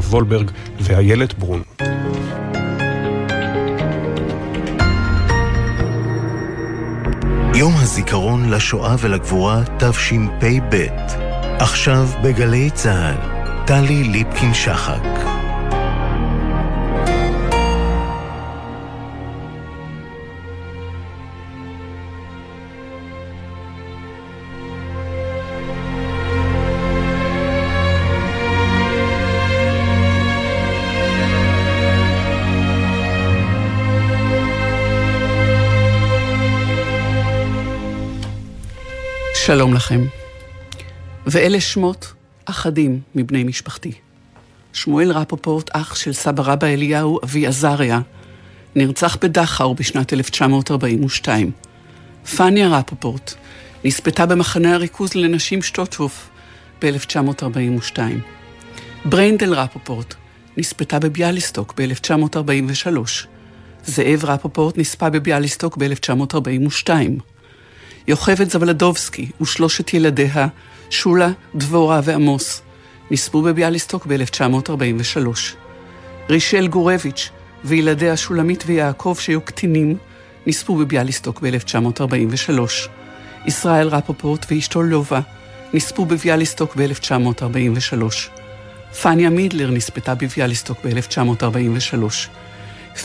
וולברג ואיילת ברון. יום הזיכרון לשואה ולגבורה תשפ"ב עכשיו בגלי צה"ל, טלי ליפקין-שחק שלום לכם. ואלה שמות אחדים מבני משפחתי. שמואל רפופורט, אח של סבא רבא אליהו, אבי עזריה, נרצח בדכאו בשנת 1942. פניה רפופורט נספתה במחנה הריכוז לנשים שטוטהוף ב-1942. בריינדל רפופורט נספתה בביאליסטוק ב-1943. זאב רפופורט נספה בביאליסטוק ב-1942. יוכבד זבלדובסקי ושלושת ילדיה, שולה, דבורה ועמוס, נספו בביאליסטוק ב-1943. רישל גורביץ' וילדיה שולמית ויעקב, שהיו קטינים, נספו בביאליסטוק ב-1943. ישראל רפופורט ואשתו לובה נספו בביאליסטוק ב-1943. פניה מידלר נספתה בביאליסטוק ב-1943.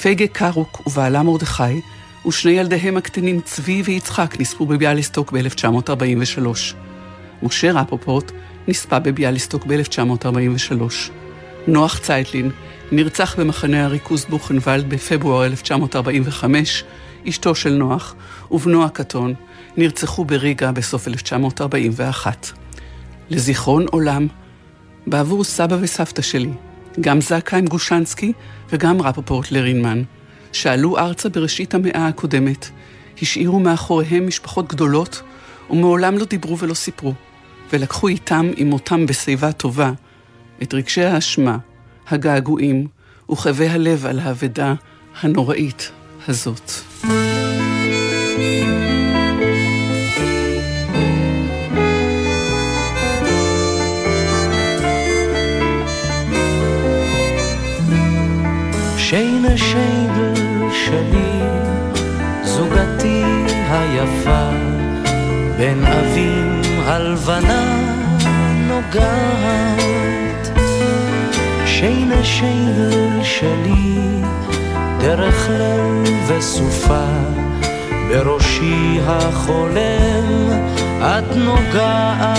פגה קרוק ובעלה מרדכי ושני ילדיהם הקטנים צבי ויצחק נספו בביאליסטוק ב-1943. משה רפופורט נספה בביאליסטוק ב-1943. נוח צייטלין נרצח במחנה הריכוז בוכנוולד בפברואר 1945, אשתו של נוח ובנו הקטון נרצחו בריגה בסוף 1941. לזיכרון עולם, בעבור סבא וסבתא שלי, גם זקהיים גושנסקי וגם רפופורט לרינמן, שעלו ארצה בראשית המאה הקודמת, השאירו מאחוריהם משפחות גדולות, ומעולם לא דיברו ולא סיפרו, ולקחו איתם, עם מותם בשיבה טובה, את רגשי האשמה, הגעגועים, וכאבי הלב על האבדה הנוראית הזאת. היפה, בין אבים הלבנה נוגעת. שינה שיידל שלי, דרך לב וסופה, בראשי החולם את נוגעת.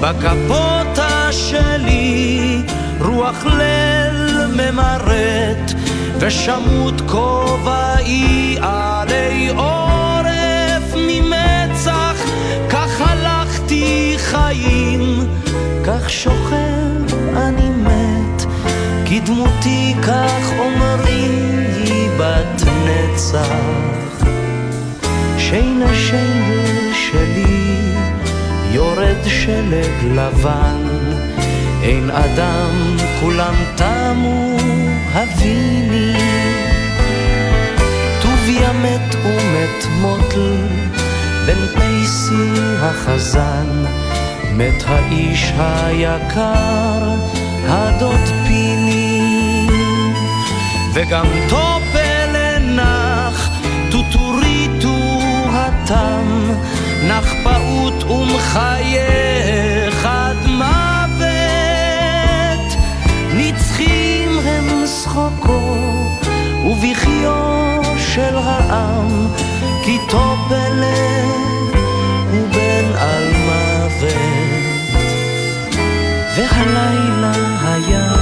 בקפוטה שלי רוח ליל ממרט ושמוט כובעי עלי עורף ממצח, כך הלכתי חיים, כך שוכב אני מת, כי דמותי כך אומרים היא בת נצח. שינה שינה שלי, יורד שלג לבן, אין אדם, כולם תמו הביני. מת ומת מוטל, בן פייסי החזן, מת האיש היקר, הדוד פיני. וגם טופל נח, טוטוריטו התם, נח פעוט ומחייך עד מוות. נצחים הם שחוקו ובכיו של העם, כי טופלת הוא בן על מוות. והלילה היה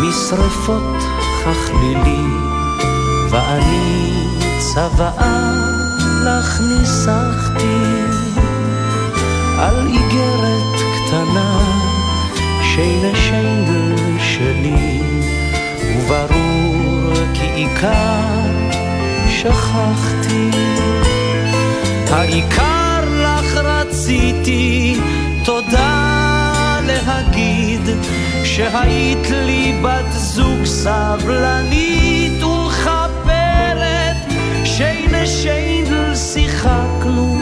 משרפות ככלילי, ואני צוואה לך ניסחתי על איגרת קטנה, שינה שיינדל שלי, וברור כי עיקר שכחתי. העיקר לך רציתי תודה להגיד שהיית לי בת זוג סבלנית ומחברת שאין שיינל שיחקנו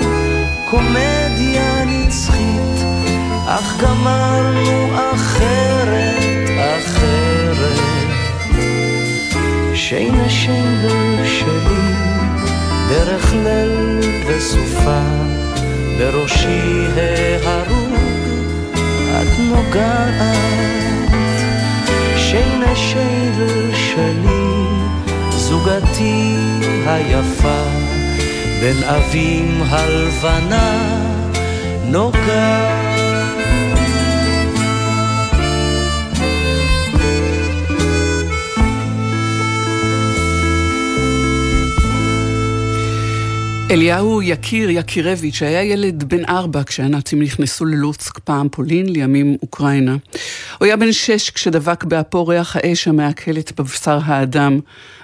קומדיה נצחית אך גמרנו אחרת אחרת שאין שיינל שלי סופה, בראשי ההרוג את נוגעת, שינה של שלי, זוגתי היפה, בין אבים הלבנה נוגעת. אליהו יקיר יקירביץ' היה ילד בן ארבע כשהנאצים נכנסו ללוצק, פעם פולין, לימים אוקראינה. הוא היה בן שש כשדבק באפו ריח האש המעכלת בבשר האדם.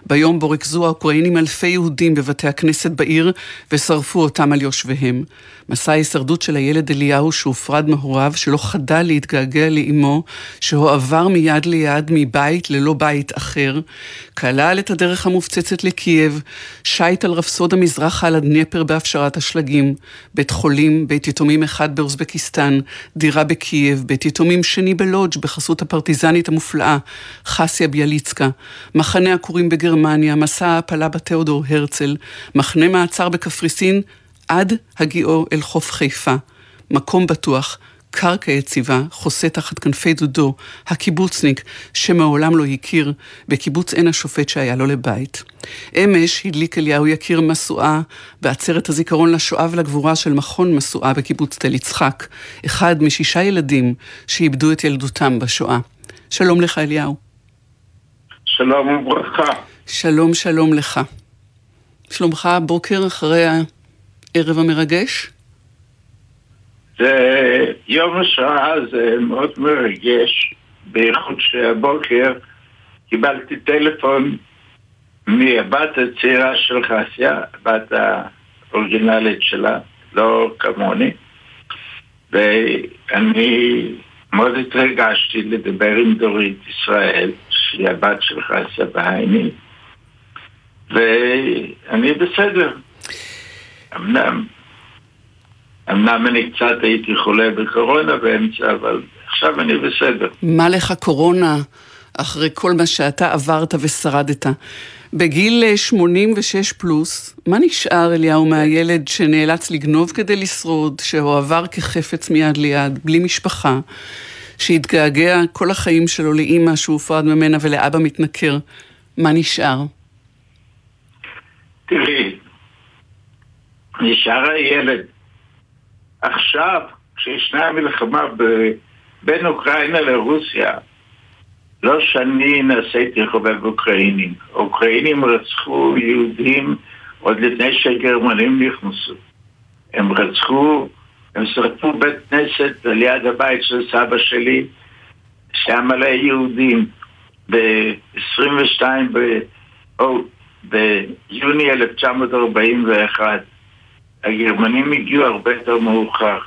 ביום בו ריכזו האוקראינים אלפי יהודים בבתי הכנסת בעיר ושרפו אותם על יושביהם. מסע ההישרדות של הילד אליהו שהופרד מהוריו, שלא חדל להתגעגע לאימו, שהועבר מיד ליד מבית ללא בית אחר, כלל את הדרך המופצצת לקייב, שייט על רפסוד המזרח על הדנפר בהפשרת השלגים, בית חולים, בית יתומים אחד באוזבקיסטן, דירה בקייב, בית יתומים שני בלודג' בחסות הפרטיזנית המופלאה, חסיה ביאליצקה, מחנה עקורים בגרמניה, מסע העפלה בתיאודור הרצל, מחנה מעצר בקפריסין, עד הגיעו אל חוף חיפה. מקום בטוח, קרקע יציבה, חוסה תחת כנפי דודו, הקיבוצניק, שמעולם לא הכיר, בקיבוץ עין השופט שהיה לו לבית. אמש הדליק אליהו יקיר משואה בעצרת הזיכרון לשואה ולגבורה של מכון משואה בקיבוץ תל יצחק, אחד משישה ילדים שאיבדו את ילדותם בשואה. שלום לך אליהו. שלום וברכה. שלום שלום לך. שלומך הבוקר אחרי הערב המרגש? זה יום השואה זה מאוד מרגש, בייחוד שהבוקר קיבלתי טלפון מהבת הצעירה של חסיה, הבת האורגינלית שלה, לא כמוני, ואני מאוד התרגשתי לדבר עם דורית ישראל, שהיא הבת של חסיה בהייני, ואני בסדר. אמנם אמנם אני קצת הייתי חולה בקורונה באמצע, אבל עכשיו אני בסדר. מה לך קורונה אחרי כל מה שאתה עברת ושרדת? בגיל 86 פלוס, מה נשאר אליהו מהילד שנאלץ לגנוב כדי לשרוד, שהועבר כחפץ מיד ליד, בלי משפחה, שהתגעגע כל החיים שלו לאימא שהופרד ממנה ולאבא מתנכר? מה נשאר? תראי, נשאר הילד. עכשיו, כשישנה המלחמה ב... בין אוקראינה לרוסיה, לא שאני נעשיתי חובב אוקראינים. אוקראינים רצחו יהודים עוד לפני שהגרמנים נכנסו. הם רצחו, הם שרפו בית כנסת על יד הבית של סבא שלי, שהיה מלא יהודים ב-22 ב... או, ביוני 1941. הגרמנים הגיעו הרבה יותר מאוחר,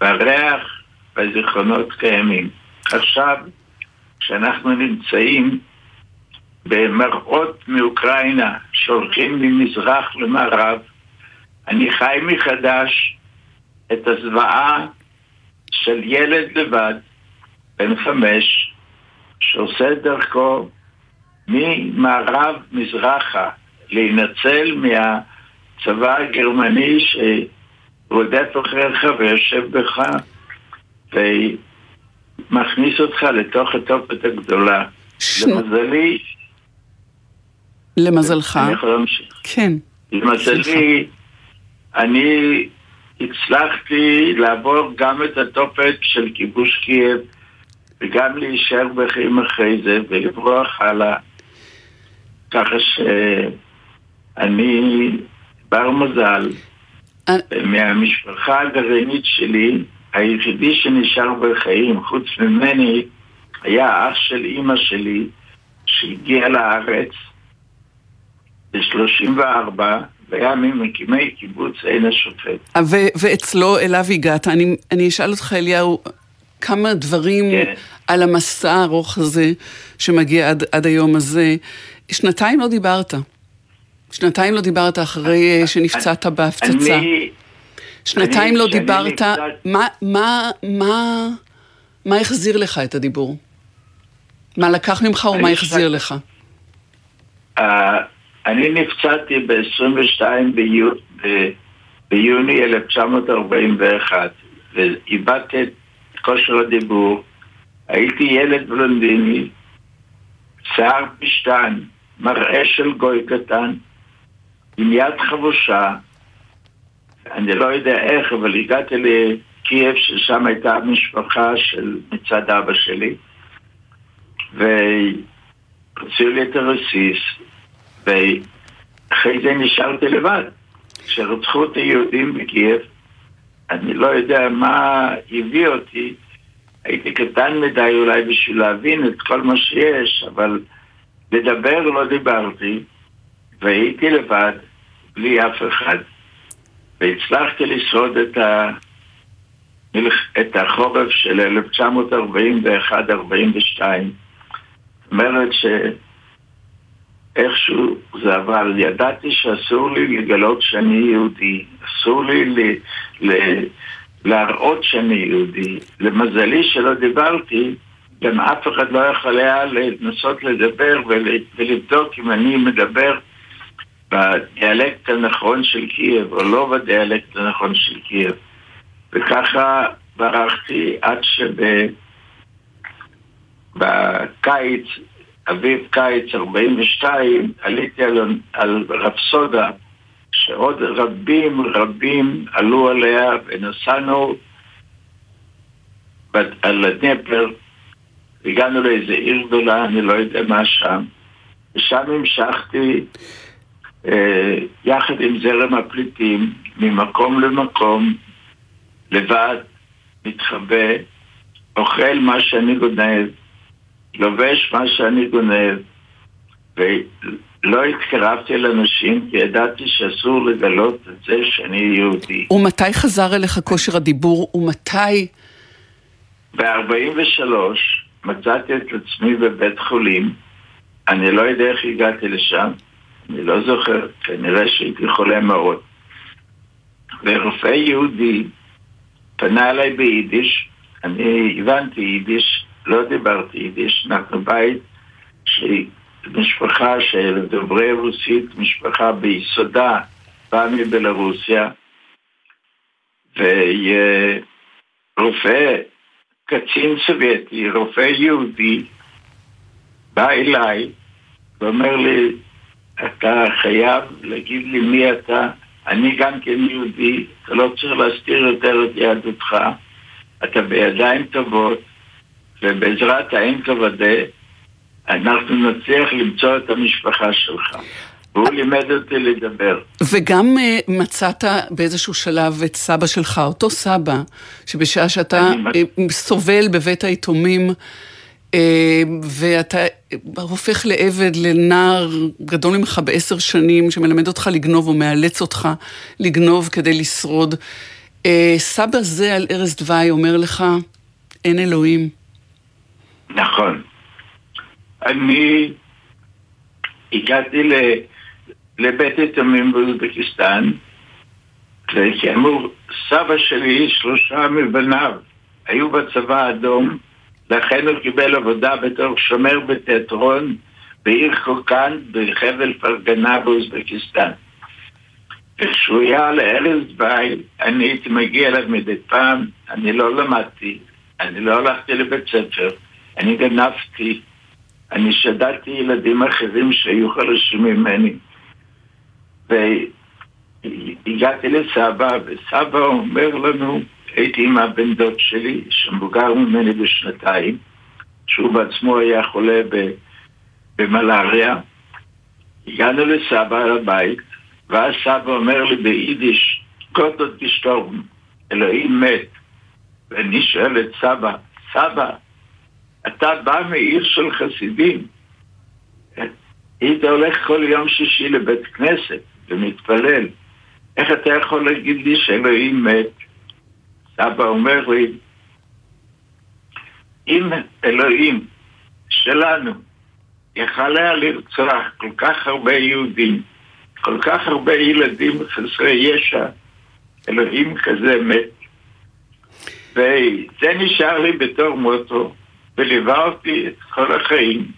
והריח והזיכרונות קיימים. עכשיו, כשאנחנו נמצאים במראות מאוקראינה שהולכים ממזרח למערב, אני חי מחדש את הזוועה של ילד לבד, בן חמש, שעושה את דרכו ממערב מזרחה, להינצל מה... הצבא הגרמני שרודף אחריך ויושב בך ומכניס אותך לתוך התופת הגדולה. ש... למזלי... למזלך. אני יכול להמשיך. כן. למזלי, אני הצלחתי לעבור גם את התופת של כיבוש קייב וגם להישאר בחיים אחרי זה ולברוח הלאה. ככה שאני בר מזל, אה. מהמשפחה הגרעינית שלי, היחידי שנשאר בחיים, חוץ ממני, היה אח של אימא שלי, שהגיע לארץ ב-34, והיה ממקימי קיבוץ עין השופט. אה, ואצלו, אליו הגעת. אני, אני אשאל אותך, אליהו, כמה דברים כן. על המסע הארוך הזה שמגיע עד, עד היום הזה. שנתיים לא דיברת. שנתיים לא דיברת אחרי שנפצעת בהפצצה. אני... שנתיים לא דיברת, מה, מה, מה, מה החזיר לך את הדיבור? מה לקח ממך או מה החזיר לך? אני נפצעתי ב-22 ביוני 1941, ואיבדתי את כושר הדיבור. הייתי ילד בלונדיני, שיער פשטן, מראה של גוי קטן, עם יד חבושה. אני לא יודע איך, אבל הגעתי לקייב, ששם הייתה משפחה של מצד אבא שלי, והוציאו לי את הרסיס, ואחרי זה נשארתי לבד. כשרצחו את היהודים בקייב, אני לא יודע מה הביא אותי, הייתי קטן מדי אולי בשביל להבין את כל מה שיש, אבל לדבר לא דיברתי, והייתי לבד, בלי אף אחד, והצלחתי לשרוד את, ה... את החורף של 1941-42. זאת אומרת שאיכשהו זה אבל ידעתי שאסור לי לגלות שאני יהודי, אסור לי ל... ל... להראות שאני יהודי. למזלי שלא דיברתי, גם אף אחד לא יכול היה לנסות לדבר ולבדוק אם אני מדבר בדיאלקט הנכון של קייב או לא בדיאלקט הנכון של קייב. וככה ברחתי עד שבקיץ, אביב קיץ 42, עליתי על, על רפסודה שעוד רבים רבים עלו עליה ונסענו על הדנייפר, הגענו לאיזה עיר גדולה, אני לא יודע מה שם, ושם המשכתי יחד עם זרם הפליטים ממקום למקום, לבד, מתחבא, אוכל מה שאני גונב, לובש מה שאני גונב, לא התקרבתי לאנשים כי ידעתי שאסור לגלות את זה שאני יהודי. ומתי חזר אליך כושר הדיבור ומתי? ב-43 מצאתי את עצמי בבית חולים, אני לא יודע איך הגעתי לשם, אני לא זוכר, כנראה שהייתי חולה מאוד. ורופא יהודי פנה אליי ביידיש, אני הבנתי יידיש, לא דיברתי יידיש, אנחנו בית שהיא משפחה של דוברי רוסית, משפחה ביסודה, באה מבלרוסיה, ורופא, קצין סובייטי, רופא יהודי, בא אליי ואומר לי, אתה חייב להגיד לי מי אתה, אני גם כן יהודי, אתה לא צריך להסתיר יותר את יהדותך, אתה בידיים טובות, ובעזרת האין כבדה אנחנו נצליח למצוא את המשפחה שלך. והוא לימד אותי לדבר. וגם uh, מצאת באיזשהו שלב את סבא שלך, אותו סבא, שבשעה שאתה אני... סובל בבית היתומים, uh, ואתה הופך לעבד, לנער גדול ממך בעשר שנים, שמלמד אותך לגנוב או מאלץ אותך לגנוב כדי לשרוד. Uh, סבא זה על ערש דווי אומר לך, אין אלוהים. נכון. אני הגעתי לבית יתומים באוזבקיסטן, וכאמור, סבא שלי, שלושה מבניו, היו בצבא האדום, לכן הוא קיבל עבודה בתור שומר בתיאטרון בעיר חוקן בחבל פרגנה באוזבקיסטן. וכשהוא היה לארז בית, אני הייתי מגיע אליו מדי פעם, אני לא למדתי, אני לא הלכתי לבית ספר, אני גנבתי, אני שדדתי ילדים אחרים שהיו חלשים ממני. והגעתי לסבא, וסבא אומר לנו, הייתי עם הבן דוד שלי, שמבוגר ממני בשנתיים, שהוא בעצמו היה חולה במלאריה. הגענו לסבא לבית, ואז סבא אומר לי ביידיש, קוטות תשתורם, אלוהים מת. ואני שואל את סבא, סבא, אתה בא מעיר של חסידים. היית הולך כל יום שישי לבית כנסת ומתפלל. איך אתה יכול להגיד לי שאלוהים מת? סבא אומר לי, אם אלוהים שלנו יכל היה לרצוח כל כך הרבה יהודים, כל כך הרבה ילדים חסרי ישע, אלוהים כזה מת. וזה נשאר לי בתור מוטו. וליווה אותי את כל החיים.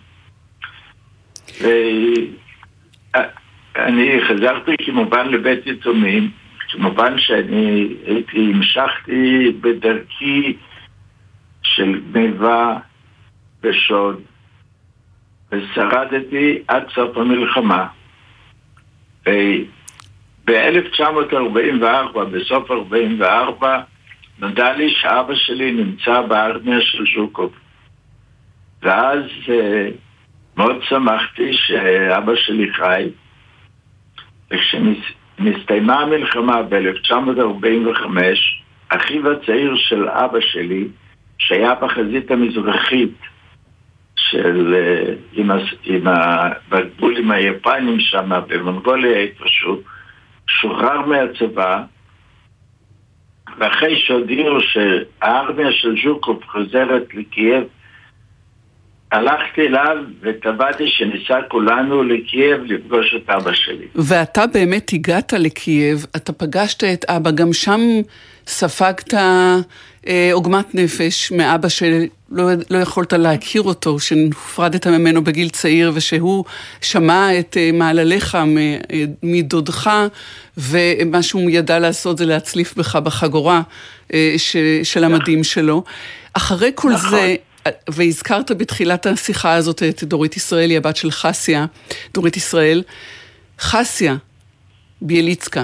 ואני חזרתי כמובן לבית יתומים, כמובן שאני הייתי, המשכתי בדרכי של גניבה ושוד, ושרדתי עד סוף המלחמה. ב-1944, בסוף 44, נודע לי שאבא שלי נמצא בארמיה של ז'וקוב. ואז אה, מאוד שמחתי שאבא שלי חי. וכשנסתיימה המלחמה ב-1945, אחיו הצעיר של אבא שלי, שהיה בחזית המזרחית של, אה, עם, עם בגבול עם היפנים שם, במונגוליה איפשהו, שוחרר מהצבא, ואחרי שהודיעו שהארמיה של ז'וקוב חוזרת לקייב, הלכתי אליו וטבעתי שניסע כולנו לקייב לפגוש את אבא שלי. ואתה באמת הגעת לקייב, אתה פגשת את אבא, גם שם ספגת אה, עוגמת נפש מאבא שלא לא יכולת להכיר אותו, שנפרדת ממנו בגיל צעיר, ושהוא שמע את אה, מעלליך אה, מדודך, ומה שהוא ידע לעשות זה להצליף בך בחגורה של המדים שלו. אחרי כל נכון. זה... והזכרת בתחילת השיחה הזאת את דורית ישראלי, הבת של חסיה, דורית ישראל. חסיה ביאליצקה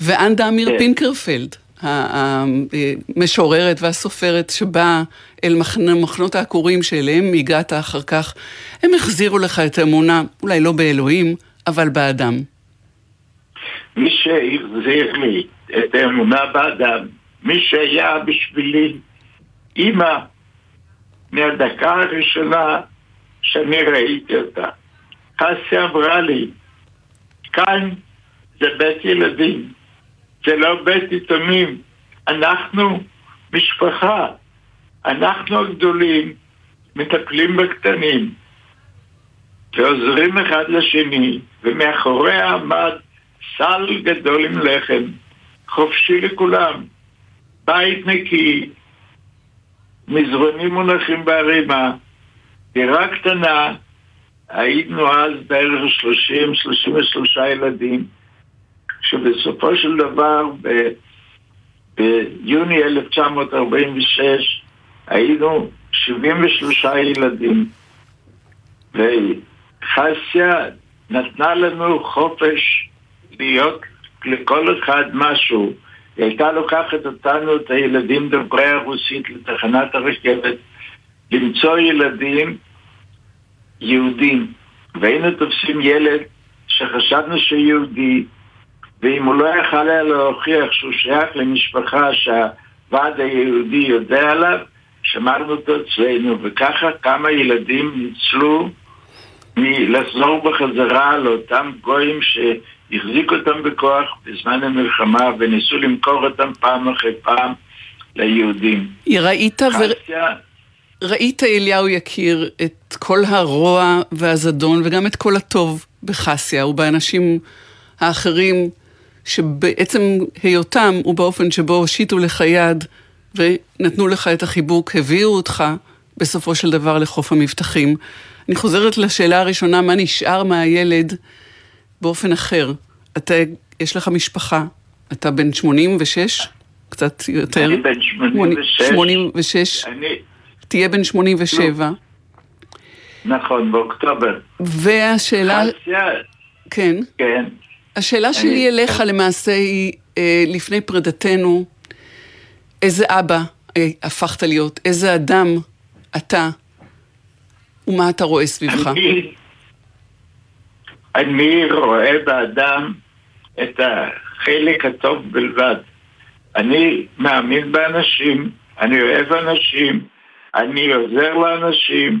ואנדה אמיר כן. פינקרפלד, המשוררת והסופרת שבאה אל מחנות העקורים שאליהם הגעת אחר כך, הם החזירו לך את האמונה, אולי לא באלוהים, אבל באדם. מי שהחזיר לי את האמונה באדם, מי שהיה בשבילי אימא מהדקה הראשונה שאני ראיתי אותה. חסי אמרה לי, כאן זה בית ילדים, זה לא בית יתומים, אנחנו משפחה, אנחנו הגדולים מטפלים בקטנים ועוזרים אחד לשני, ומאחוריה עמד סל גדול עם לחם, חופשי לכולם, בית נקי, מזרונים מונחים בערימה, דירה קטנה, היינו אז בערך 30-33 ילדים, שבסופו של דבר ב... ביוני 1946 היינו 73 ילדים. וחסיה נתנה לנו חופש להיות לכל אחד משהו היא הייתה לוקחת אותנו, את הילדים דוברי הרוסית, לתחנת הרכבת, למצוא ילדים יהודים. והיינו תופסים ילד שחשבנו שהוא יהודי, ואם הוא לא יכל היה להוכיח שהוא שייך למשפחה שהוועד היהודי יודע עליו, שמרנו אותו אצלנו, וככה כמה ילדים ניצלו מלחזור בחזרה לאותם גויים ש... החזיק אותם בכוח בזמן המלחמה וניסו למכור אותם פעם אחרי פעם ליהודים. ראית, ו... ראית אליהו יקיר את כל הרוע והזדון וגם את כל הטוב בחסיה ובאנשים האחרים שבעצם היותם ובאופן שבו הושיטו לך יד ונתנו לך את החיבוק, הביאו אותך בסופו של דבר לחוף המבטחים. אני חוזרת לשאלה הראשונה, מה נשאר מהילד באופן אחר. אתה, יש לך משפחה, אתה בן 86? קצת יותר? אני בן 86. 86. אני... תהיה בן 87. נכון, באוקטובר. והשאלה... כן. כן. השאלה אני... שלי אליך למעשה היא, אה, לפני פרידתנו, איזה אבא אה, הפכת להיות? איזה אדם אתה? ומה אתה רואה סביבך? אני... אני רואה באדם את החלק הטוב בלבד. אני מאמין באנשים, אני אוהב אנשים, אני עוזר לאנשים,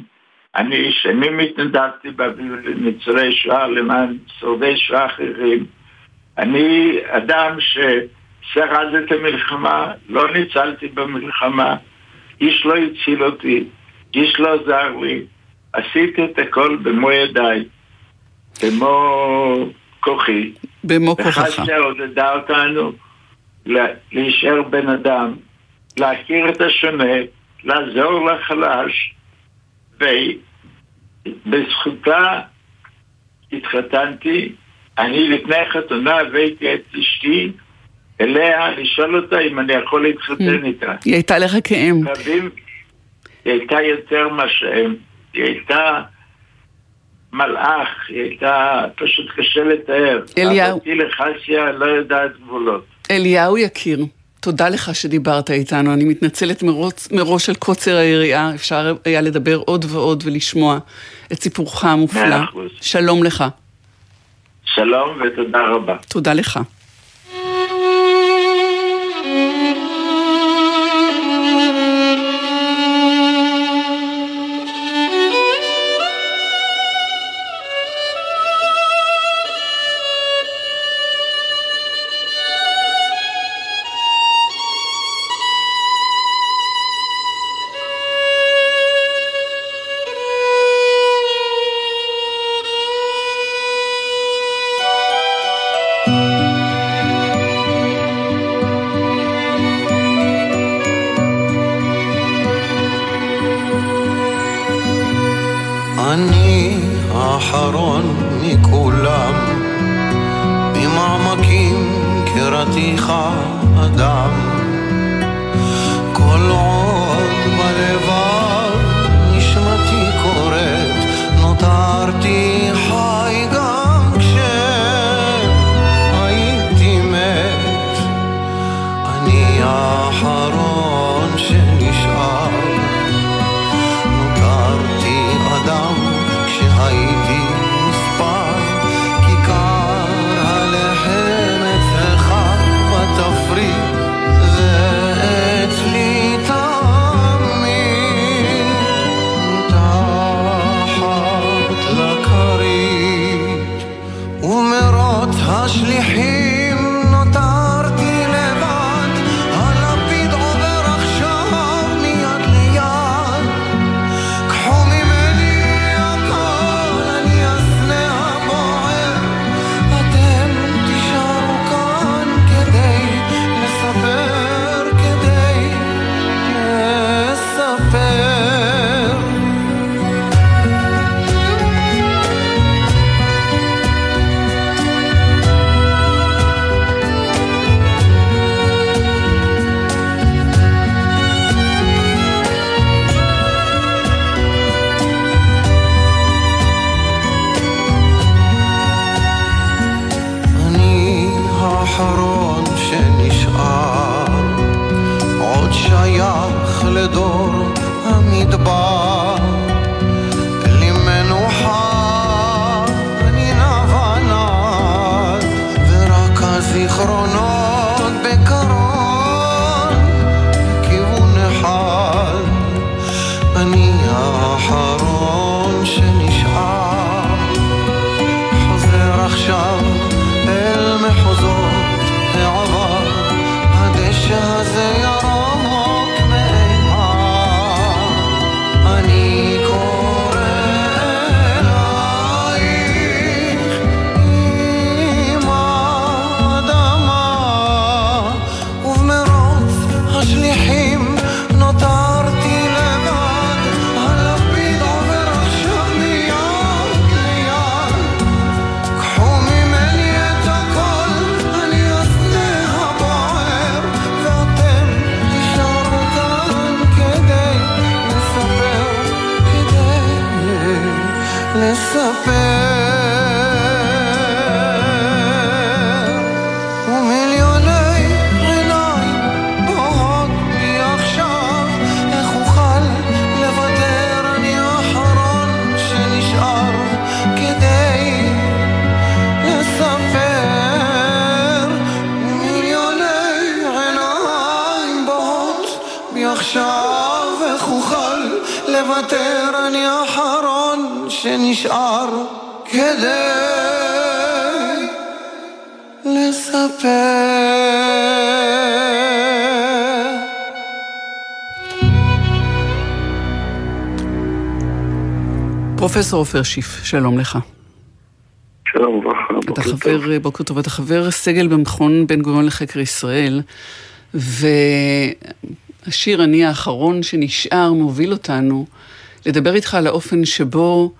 אני שנים התנדבתי בניצולי שואה למען שורדי שואה אחרים. אני אדם ששרד את המלחמה, לא ניצלתי במלחמה, איש לא הציל אותי, איש לא עזר לי, עשיתי את הכל במו ידיי. במו כוחי. במו כוחך. אחד שעודדה אותנו להישאר בן אדם, להכיר את השונה, לעזור לחלש, ובזכותה התחתנתי. אני לפני החתונה הבאתי את אשתי אליה, לשאול אותה אם אני יכול להתחתן mm. איתה. היא הייתה לך כאם. היא הייתה יותר מאשר היא הייתה מלאך, היא הייתה פשוט קשה לתאר. אליהו. אהבתי לחסיה לא יודעת גבולות. אליהו יקיר. תודה לך שדיברת איתנו, אני מתנצלת מרוץ, מראש על קוצר היריעה, אפשר היה לדבר עוד ועוד ולשמוע את סיפורך המופלא. שלום לך. שלום ותודה רבה. תודה לך. פרופסור עופר שיף, שלום לך. שלום וברכה, בוקר טוב. חבר, בוקר טוב, אתה חבר סגל במכון בן גוריון לחקר ישראל, והשיר "אני האחרון שנשאר" מוביל אותנו לדבר איתך על האופן שבו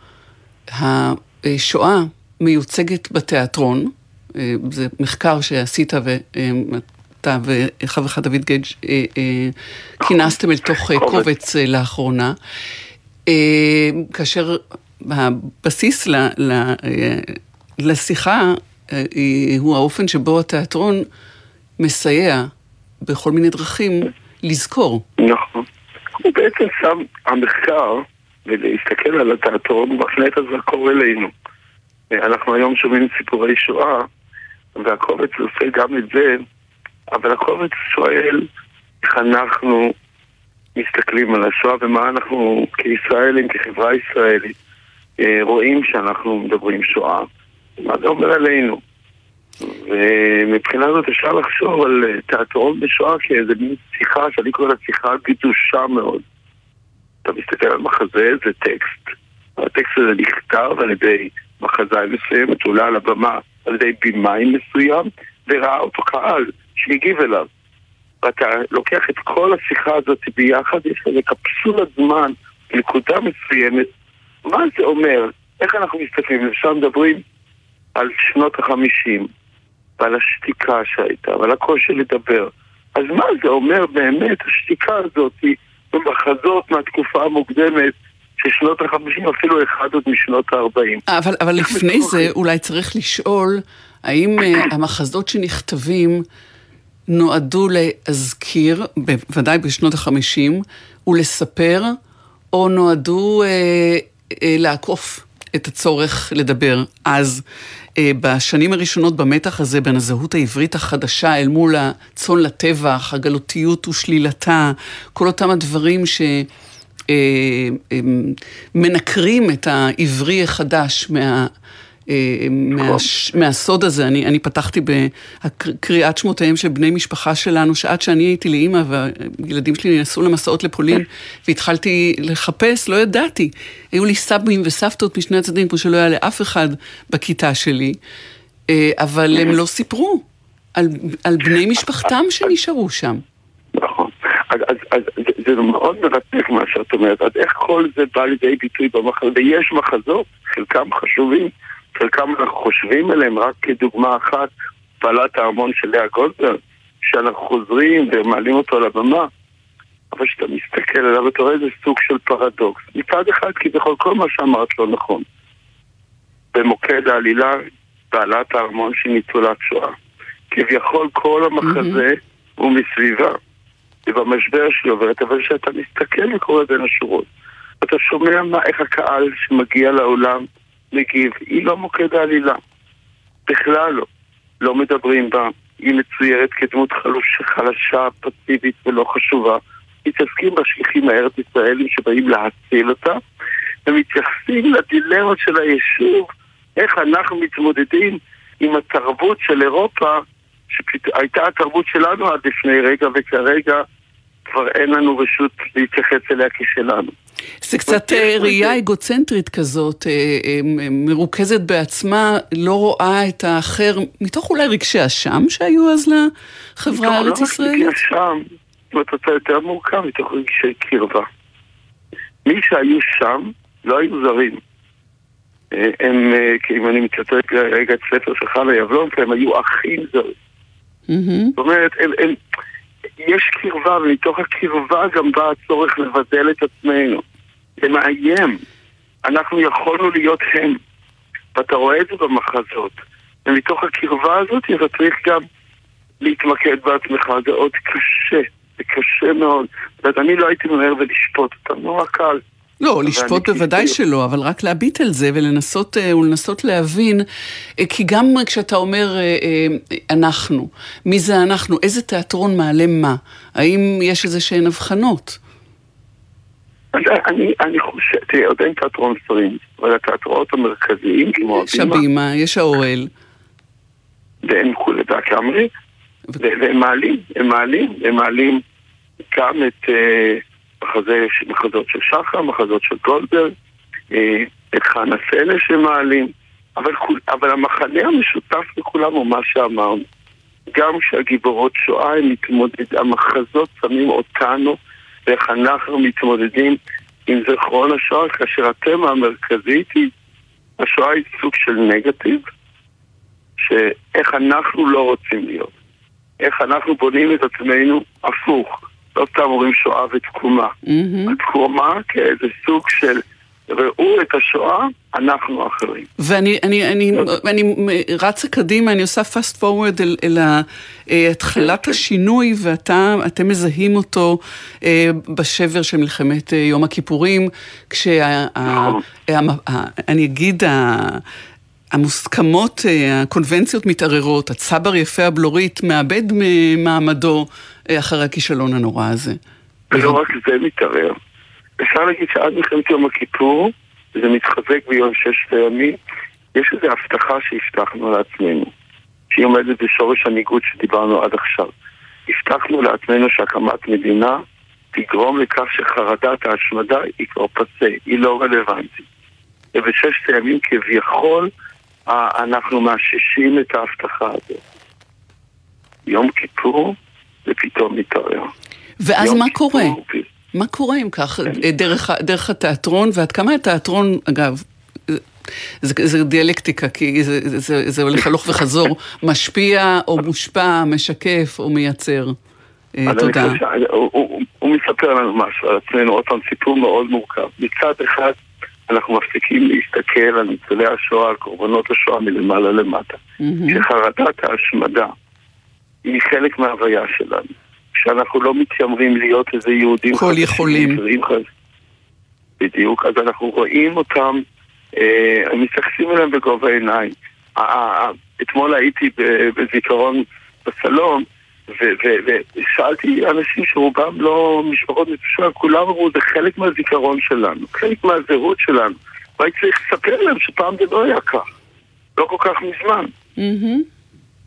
השואה מיוצגת בתיאטרון. זה מחקר שעשית אתה וחברך דוד גדג' כינסתם אל תוך קובץ לאחרונה. כאשר הבסיס לשיחה הוא האופן שבו התיאטרון מסייע בכל מיני דרכים לזכור. נכון. הוא בעצם שם המחקר ולהסתכל על התיאטרון, הוא מפנה את הזרקור אלינו. אנחנו היום שומעים סיפורי שואה, והקובץ עושה גם את זה, אבל הקובץ שואל איך אנחנו מסתכלים על השואה ומה אנחנו כישראלים, כחברה ישראלית, אה, רואים שאנחנו מדברים שואה. מה זה אומר עלינו? ומבחינה זאת אפשר לחשוב על אה, תיאטרון בשואה כאיזה מין שיחה שאני קורא לה שיחה קדושה מאוד. אתה מסתכל על מחזה, זה טקסט. הטקסט הזה נכתב על ידי מחזאי מסוים, עולה על הבמה על ידי בימאי מסוים, וראה אותו קהל שהגיב אליו. ואתה לוקח את כל השיחה הזאת ביחד, יש לזה קפסולת זמן, נקודה מסוימת. מה זה אומר? איך אנחנו מסתכלים? אפשר מדברים על שנות החמישים, ועל השתיקה שהייתה, ועל הקושי לדבר. אז מה זה אומר באמת, השתיקה הזאת במחזות מהתקופה המוקדמת של שנות החמישים, אפילו אחד עוד משנות הארבעים. אבל, אבל לפני זה אולי צריך לשאול, האם אה, המחזות שנכתבים נועדו להזכיר, בוודאי בשנות החמישים, ולספר, או נועדו אה, אה, לעקוף את הצורך לדבר אז. אה, בשנים הראשונות במתח הזה בין הזהות העברית החדשה אל מול הצאן לטבח, הגלותיות ושלילתה, כל אותם הדברים ש... אה, מנקרים את העברי החדש מה... אה, מהש, מהסוד הזה, אני, אני פתחתי בקריאת שמותיהם של בני משפחה שלנו, שעד שאני הייתי לאימא והילדים שלי נסעו למסעות לפולין והתחלתי לחפש, לא ידעתי. היו לי סבים וסבתות משני הצדדים, כמו שלא היה לאף אחד בכיתה שלי, אה, אבל הם לא סיפרו על, על בני משפחתם שנשארו שם. נכון. אז, אז, אז זה מאוד מרתק מה שאת אומרת, אז איך כל זה בא לידי ביטוי במחזות, ויש מחזות, חלקם חשובים, חלקם אנחנו חושבים עליהם רק כדוגמה אחת, בעלת הארמון של לאה גולדברג, שאנחנו חוזרים ומעלים אותו על הבמה, אבל כשאתה מסתכל עליו אתה רואה איזה סוג של פרדוקס. מצד אחד כביכול כל מה שאמרת לא נכון. במוקד העלילה, בעלת הארמון של ניצולת שואה. כביכול כל המחזה mm-hmm. הוא מסביבה. ובמשבר שהיא עוברת, אבל כשאתה מסתכל וקורא בין השורות, אתה שומע מה, איך הקהל שמגיע לעולם מגיב, היא לא מוקד העלילה. בכלל לא. לא מדברים בה. היא מצוירת כדמות חלוש, חלשה, פסיבית ולא חשובה. מתעסקים בשליחים הארץ ישראלים שבאים להציל אותה, ומתייחסים לדילמות של היישוב, איך אנחנו מתמודדים עם התרבות של אירופה, שהייתה התרבות שלנו עד לפני רגע, וכרגע כבר אין לנו רשות להתייחס אליה כשלנו. זה קצת אה, ראייה אגוצנטרית כזאת, אה, אה, מרוכזת בעצמה, לא רואה את האחר, מתוך אולי רגשי אשם שהיו אז לחברה הארץ-ישראלית? מתוך לא רגשי אשם, אתה רוצה יותר מורכב, מתוך רגשי קרבה. מי שהיו שם, לא היו זרים. הם, אם אני מצטט רגע את ספר של חנה יבלונקה, הם היו אחים זרים. זאת אומרת, הם, הם, יש קרבה, ומתוך הקרבה גם בא הצורך לבדל את עצמנו. זה מאיים. אנחנו יכולנו להיות הם. ואתה רואה את זה במחזות. ומתוך הקרבה הזאת אתה צריך גם להתמקד בעצמך, זה עוד קשה, זה קשה מאוד. זאת אומרת, אני לא הייתי ממהר ולשפוט אותם, נורא קל. לא, לשפוט בוודאי כאילו... שלא, אבל רק להביט על זה ולנסות, אה, ולנסות להבין, אה, כי גם כשאתה אומר אה, אנחנו, מי זה אנחנו, איזה תיאטרון מעלה מה, האם יש איזה שהן הבחנות? אני, אני חושב, תראה, עוד אין תיאטרון ספרים, אבל התיאטראות המרכזיים, כמו הבימה... יש הבימה, יש האוהל. והם כולי והקאמרי, והם מעלים, הם מעלים, הם מעלים גם את... מחזה, מחזות של שחר, מחזות של גולדברג, אה, את חנה סלע שמעלים, אבל, אבל המחנה המשותף לכולם הוא מה שאמרנו. גם כשהגיבורות שואה הם מתמודדים, המחזות שמים אותנו ואיך אנחנו מתמודדים עם זיכרון השואה, כאשר התמה המרכזית היא, השואה היא סוג של נגטיב, שאיך אנחנו לא רוצים להיות. איך אנחנו בונים את עצמנו הפוך. לא סתם אומרים שואה ותקומה. Mm-hmm. התקומה כאיזה סוג של ראו את השואה, אנחנו אחרים. ואני אני, אני, אני רצה קדימה, אני עושה fast forward אל, אל התחלת כן, כן. השינוי, ואתם מזהים אותו אה, בשבר של מלחמת אה, יום הכיפורים, כשה... נכון. אני אגיד, המוסכמות, אה, הקונבנציות מתערערות, הצבר יפה הבלורית מאבד ממעמדו אחרי הכישלון הנורא הזה. ולא רק זה מתערער. אפשר להגיד שעד מלחמת יום הכיפור, זה מתחזק ביום ששת הימים, יש איזו הבטחה שהבטחנו לעצמנו, שהיא עומדת בשורש הניגוד שדיברנו עד עכשיו. הבטחנו לעצמנו שהקמת מדינה תגרום לכך שחרדת ההשמדה היא כבר פסה, היא לא רלוונטית. ובששת הימים כביכול אנחנו מאששים את ההבטחה הזאת. יום כיפור זה פתאום מתערער. ואז מה קורה? מה קורה אם כך, כן. דרך, דרך התיאטרון, ועד כמה התיאטרון, אגב, זה, זה דיאלקטיקה, כי זה, זה, זה הולך הלוך וחזור, משפיע או מושפע, משקף או מייצר. אה, תודה. הוא, הוא, הוא מספר לנו משהו על עצמנו, עוד פעם, סיפור מאוד מורכב. מצד אחד, אנחנו מפסיקים להסתכל על ניצולי השואה, על קורבנות השואה מלמעלה למטה. שחרדת ההשמדה היא חלק מההוויה שלנו. שאנחנו לא מתיימרים להיות איזה יהודים כל יכולים. בדיוק, אז אנחנו רואים אותם, אה, מתייחסים אליהם בגובה העיניים. אתמול הייתי בזיכרון בסלון, ושאלתי אנשים שרובם לא משפחות נפשות, כולם אמרו, זה חלק מהזיכרון שלנו, חלק מהזהות שלנו. והייתי צריך לספר להם שפעם זה לא היה כך, לא כל כך מזמן. Mm-hmm.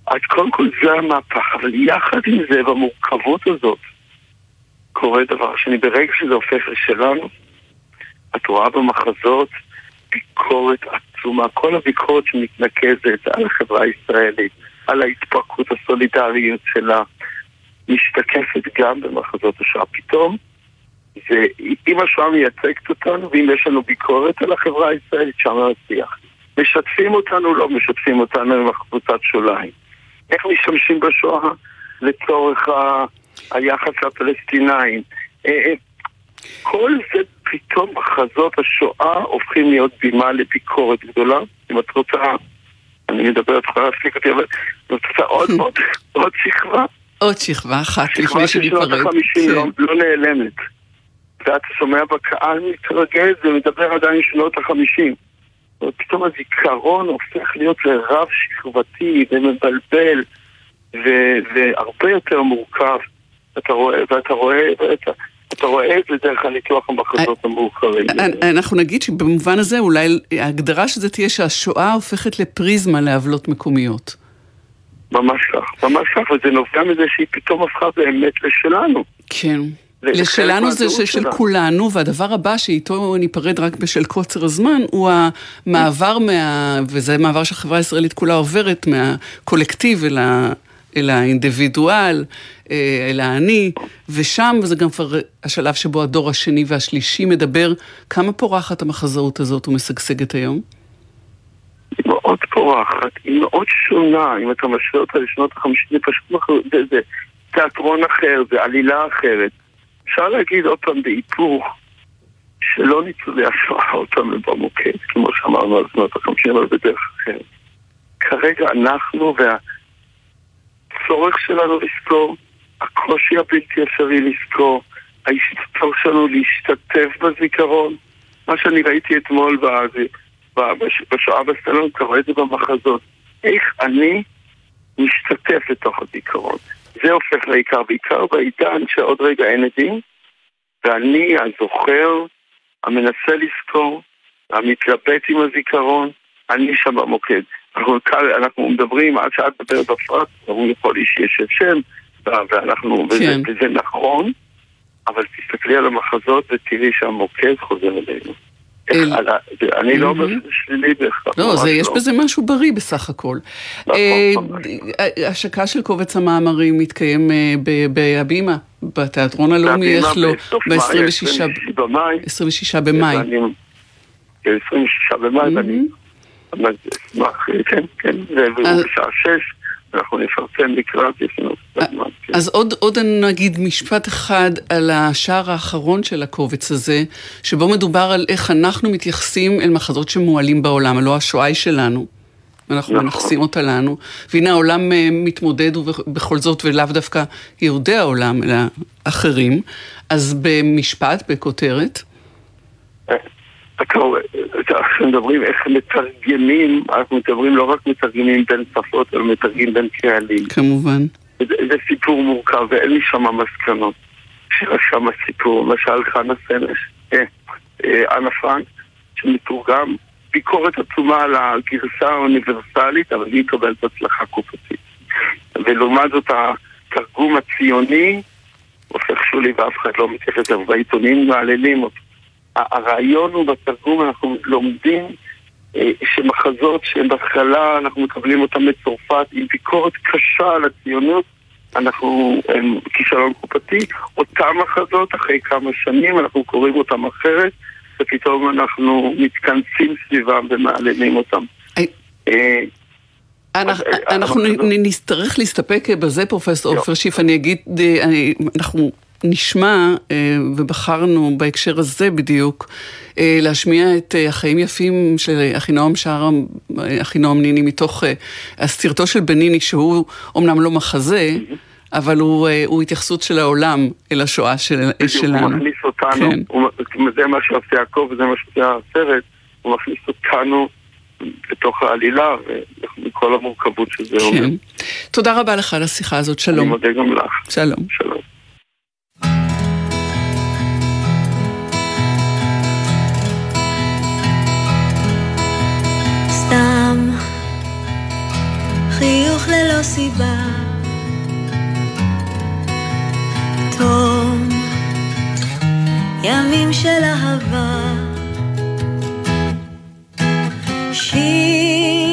אז קודם כל זה המהפך, אבל יחד עם זה, במורכבות הזאת, קורה דבר שני. ברגע שזה הופך לשלנו, את רואה במחזות ביקורת עצומה. כל הביקורת שמתנקזת על החברה הישראלית, על ההתפרקות הסולידריות שלה, משתקפת גם במחזות השואה. פתאום, זה, אם השואה מייצגת אותנו, ואם יש לנו ביקורת על החברה הישראלית, שם השיח. משתפים אותנו, לא משתפים אותנו עם הקבוצת שוליים. איך משתמשים בשואה לצורך ה... היחס לפלסטינאים. אה, אה, כל זה פתאום מחזות השואה הופכים להיות בימה לביקורת גדולה. אם את רוצה, אני מדבר, את יכולה להפסיק אותי, אבל את רוצה עוד עוד, עוד שכבה? עוד שכבה אחת לפני שניפרד. שכבה של שנות החמישים לא, לא נעלמת. ואתה שומע בקהל מתרגז ומדבר עדיין שנות החמישים. פתאום הזיכרון הופך להיות לרב שכבתי ומבלבל והרבה יותר מורכב. אתה רואה, ואתה רואה, ואתה... אתה רואה את זה דרך הניתוח המחזות המאוחרים. אנחנו נגיד שבמובן הזה אולי ההגדרה של זה תהיה שהשואה הופכת לפריזמה לעוולות מקומיות. ממש כך, ממש כך, וזה נובע מזה שהיא פתאום הפכה באמת לשלנו. כן. לשלנו זה של, של כולנו, והדבר הבא שאיתו ניפרד רק בשל קוצר הזמן, הוא המעבר מה... וזה מעבר שהחברה הישראלית כולה עוברת מהקולקטיב אל, ה, אל האינדיבידואל, אה, אל האני, ושם זה גם כבר השלב שבו הדור השני והשלישי מדבר. כמה פורחת המחזאות הזאת ומשגשגת היום? היא מאוד פורחת, היא מאוד שונה, אם אתה משווה אותה לשנות החמישים, זה פשוט, זה, זה תיאטרון אחר, זה עלילה אחרת. אפשר להגיד עוד פעם בהיפוך שלא ניצולי השואה עוד פעם במוקד, כמו שאמרנו על שנות החמישים, אבל בדרך אחרת. כרגע אנחנו והצורך שלנו לזכור, הקושי הבלתי אפשרי לזכור, ההשתתפות שלנו להשתתף בזיכרון, מה שאני ראיתי אתמול בשואה בסלון, אתה רואה את זה במחזות. איך אני משתתף לתוך הזיכרון. זה הופך לעיקר, בעיקר בעידן שעוד רגע אין עדים, ואני הזוכר, המנסה לזכור, המתלבט עם הזיכרון, אני שם במוקד. אנחנו, אנחנו מדברים, עד שאת מדברת בפרט, אומרים לכל איש יש את שם, ואנחנו, כן. וזה, וזה נכון, אבל תסתכלי על המחזות ותראי שהמוקד חוזר אלינו. אני לא אומר שזה שלילי בהכרח. לא, יש לא. בזה משהו בריא בסך הכל. נכון, אה, השקה של קובץ המאמרים מתקיים אה, בהבימה, בתיאטרון הלאומי, איך לא? ב-26 במאי. 26 במאי. 26 במאי, ואני אשמח, כן, כן, ובשעה 6 אנחנו נפרסם לקראת, יש לנו בזמן. כן. אז עוד, עוד נגיד משפט אחד על השער האחרון של הקובץ הזה, שבו מדובר על איך אנחנו מתייחסים אל מחזות שמועלים בעולם, הלא השואה היא שלנו. ואנחנו נכון. מנכסים אותה לנו, והנה העולם אה, מתמודד בכל זאת, ולאו דווקא יהודי העולם, אלא אחרים. אז במשפט, בכותרת. כשמדברים איך מתרגמים, אנחנו מדברים לא רק מתרגמים בין שפות, אלא מתרגמים בין קהלים. כמובן. זה, זה סיפור מורכב ואין לי שם מסקנות. יש שם סיפור, למשל חנה סנש, אה, אה, אנה פרנק, שמתורגם ביקורת עצומה על הגרסה האוניברסלית, אבל היא מקבלת הצלחה קופתית. ולעומת זאת התרגום הציוני הופך שולי ואף אחד לא מתייחס אליו, בעיתונים מעללים אותו. הרעיון הוא בתרגום, אנחנו לומדים אה, שמחזות שבהתחלה אנחנו מקבלים אותם מצרפת עם ביקורת קשה על הציונות, אנחנו הם כישלון קופתי, אותם מחזות אחרי כמה שנים אנחנו קוראים אותם אחרת ופתאום אנחנו מתכנסים סביבם ומעלמים אותם. אה, אנחנו נצטרך להסתפק בזה, פרופסור עופר שיף, אני אגיד, אה, אנחנו נשמע, אה, ובחרנו בהקשר הזה בדיוק, להשמיע את החיים יפים של אחינועם שער, אחינועם ניני, מתוך הסרטו של בניני, שהוא אומנם לא מחזה, אבל הוא, הוא התייחסות של העולם אל השואה של, שלנו. הוא מכניס אותנו, כן. הוא, זה מה שעושה יעקב וזה מה שעושה הסרט, הוא מכניס אותנו בתוך העלילה ומכל המורכבות שזה כן. אומר. תודה רבה לך על השיחה הזאת, שלום. אני מודה גם לך. שלום. שלום. סתם. חיוך ללא סיבה. תום, ימים של אהבה. שיר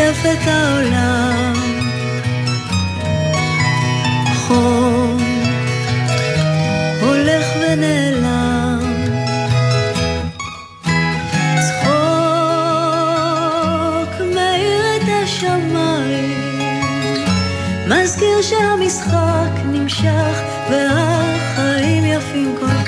שוטף את העולם, חום ונעלם. צחוק מאיר את השמיים, מזכיר שהמשחק נמשך והחיים יפים כל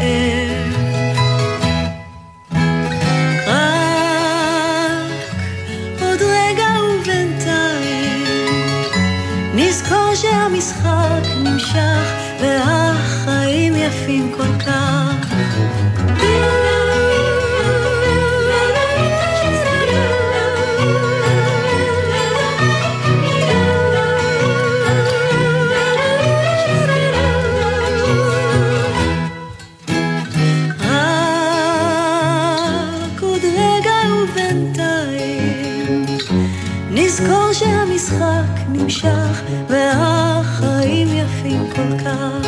את והחיים יפים כל כך.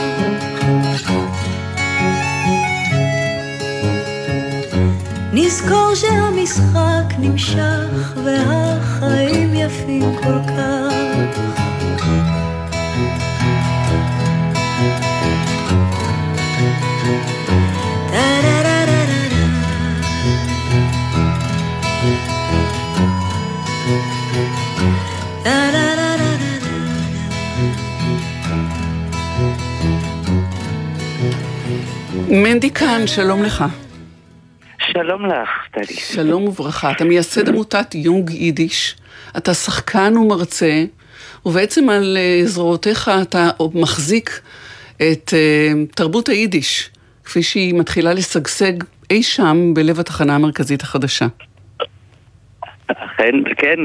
נזכור שהמשחק נמשך והחיים יפים כל כך. מנדי כאן, שלום לך. שלום לך, טלי. שלום וברכה. אתה מייסד עמותת יונג יידיש, אתה שחקן ומרצה, ובעצם על אה, זרועותיך אתה מחזיק את אה, תרבות היידיש, כפי שהיא מתחילה לשגשג אי שם בלב התחנה המרכזית החדשה. אכן, כן,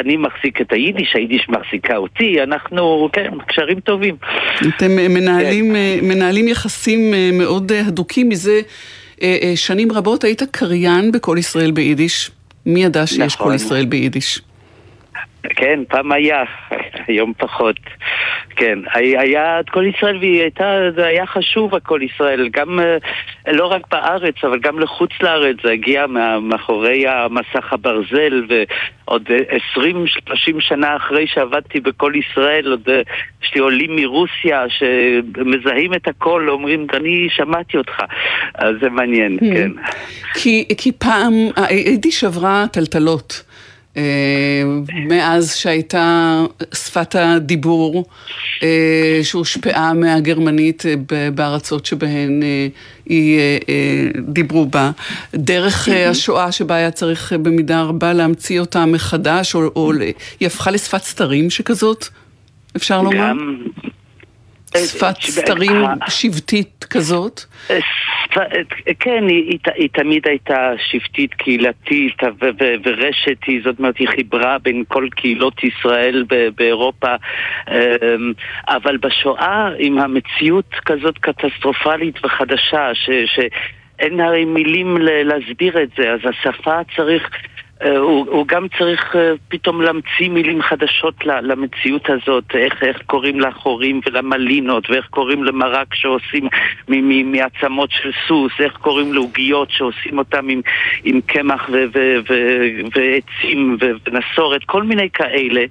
אני מחזיק את היידיש, היידיש מחזיקה אותי, אנחנו, כן, קשרים טובים. אתם מנהלים, כן. מנהלים יחסים מאוד הדוקים מזה שנים רבות. היית קריין בכל ישראל ביידיש. מי ידע שיש נכון. כל ישראל ביידיש? כן, פעם היה, היום פחות. כן, היה את כל ישראל והיא הייתה, זה היה חשוב הכל ישראל, גם אה, לא רק בארץ, אבל גם לחוץ לארץ, זה הגיע מאחורי המסך הברזל ועוד 20-30 שנה אחרי שעבדתי בכל ישראל, עוד אה, יש לי עולים מרוסיה שמזהים את הכל, אומרים, אני שמעתי אותך, אז זה מעניין, hmm. כן. כי, כי פעם, היידיש עברה טלטלות. אה, מאז שהייתה שפת הדיבור אה, שהושפעה מהגרמנית אה, בארצות שבהן היא דיברו בה, דרך השואה שבה היה צריך במידה רבה להמציא אותה מחדש, או, או היא הפכה לשפת סתרים שכזאת, אפשר לומר? שפת סתרים שבטית כזאת? כן, היא, היא תמיד הייתה שבטית, קהילתית ורשת, היא, זאת אומרת, היא חיברה בין כל קהילות ישראל באירופה, אמ, אבל בשואה, עם המציאות כזאת קטסטרופלית וחדשה, שאין הרי מילים להסביר את זה, אז השפה צריך... אה, הוא, הוא גם צריך uh, פתאום להמציא מילים חדשות למציאות הזאת, איך, איך קוראים לחורים ולמלינות, ואיך קוראים למרק שעושים מעצמות של סוס, איך קוראים לעוגיות שעושים אותם עם, עם קמח ועצים ונסורת, כל מיני כאלה,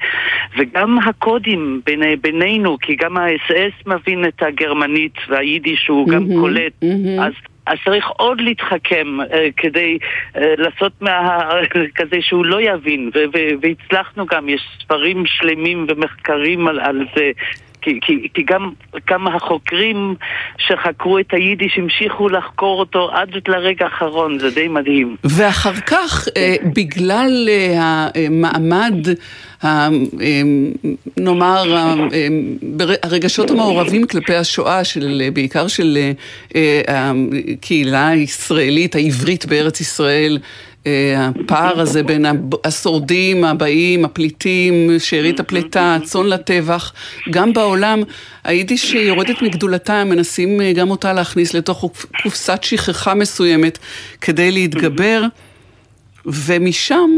וגם הקודים בין, בינינו, כי גם האס-אס מבין את הגרמנית והיידיש הוא גם קולט. אז... אז צריך עוד להתחכם אה, כדי אה, לעשות מה... כזה שהוא לא יבין, והצלחנו גם, יש ספרים שלמים ומחקרים על, על זה. כי, כי, כי גם כמה החוקרים שחקרו את היידיש המשיכו לחקור אותו עד לרגע האחרון, זה די מדהים. ואחר כך, אה, בגלל אה, המעמד, אה, נאמר, הרגשות המעורבים כלפי השואה, של, בעיקר של הקהילה הישראלית, העברית בארץ ישראל, אה, הפער הזה בין השורדים, הבאים, הפליטים, שארית הפליטה, צאן לטבח, גם בעולם היידיש יורדת מגדולתה, מנסים אה, גם אותה להכניס לתוך קופסת שכחה מסוימת כדי להתגבר, ומשם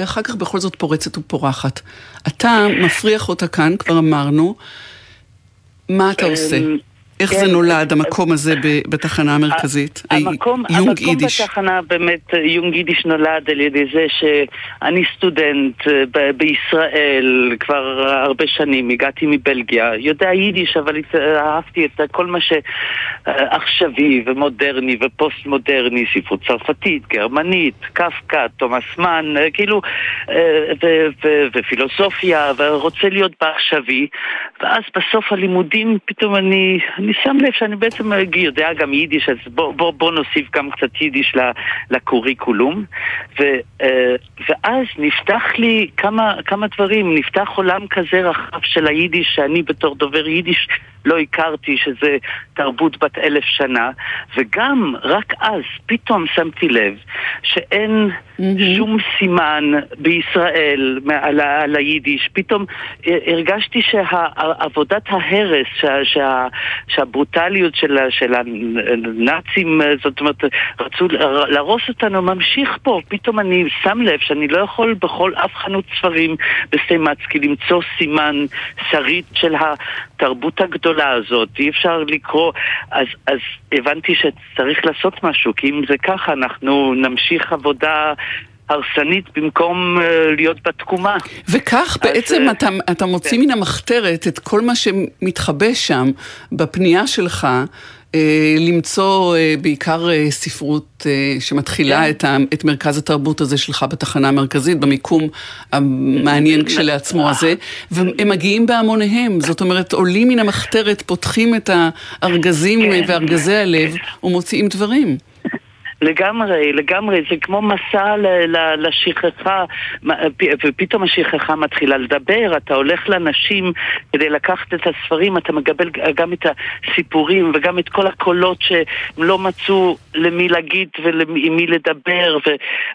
אחר כך בכל זאת פורצת ופורחת. אתה מפריח אותה כאן, כבר אמרנו, מה אתה עושה? איך כן, זה נולד, המקום הזה בתחנה המרכזית? המקום, יונג המקום יידיש. בתחנה באמת, יונג יידיש נולד על ידי זה שאני סטודנט אה, ב- בישראל כבר הרבה שנים, הגעתי מבלגיה, יודע יידיש, אבל אהבתי את כל מה שעכשווי ומודרני ופוסט מודרני, ספרות צרפתית, גרמנית, קפקא, תומאס מן, אה, כאילו, אה, ו- ו- ופילוסופיה, ורוצה להיות בעכשווי, ואז בסוף הלימודים פתאום אני... אני שם לב שאני בעצם יודע גם יידיש, אז בוא, בוא, בוא נוסיף גם קצת יידיש לקוריקולום. ו, אה, ואז נפתח לי כמה, כמה דברים, נפתח עולם כזה רחב של היידיש, שאני בתור דובר יידיש לא הכרתי שזה תרבות בת אלף שנה, וגם רק אז פתאום שמתי לב שאין mm-hmm. שום סימן בישראל על, על היידיש. פתאום הרגשתי שעבודת ההרס, שה, שה, שהברוטליות של, של הנאצים, זאת אומרת, רצו להרוס אותנו, ממשיך פה. פתאום אני שם לב שאני לא יכול בכל אף חנות ספרים בסטימצקי למצוא סימן שריד של התרבות הגדולה הזאת. אי אפשר לקרוא, אז, אז הבנתי שצריך לעשות משהו, כי אם זה ככה, אנחנו נמשיך עבודה... הרסנית במקום uh, להיות בתקומה. וכך אז, בעצם uh, אתה, אתה מוציא כן. מן המחתרת את כל מה שמתחבא שם בפנייה שלך. Uh, למצוא בעיקר ספרות שמתחילה כן. את, ה, את מרכז התרבות הזה שלך בתחנה המרכזית, במיקום המעניין כשלעצמו הזה, והם מגיעים בהמוניהם, זאת אומרת עולים מן המחתרת, פותחים את הארגזים כן. וארגזי הלב ומוציאים דברים. לגמרי, לגמרי, זה כמו מסע לשכחה, ופתאום השכחה מתחילה לדבר, אתה הולך לנשים כדי לקחת את הספרים, אתה מקבל גם את הסיפורים וגם את כל הקולות שהם לא מצאו למי להגיד ועם מי לדבר, ו,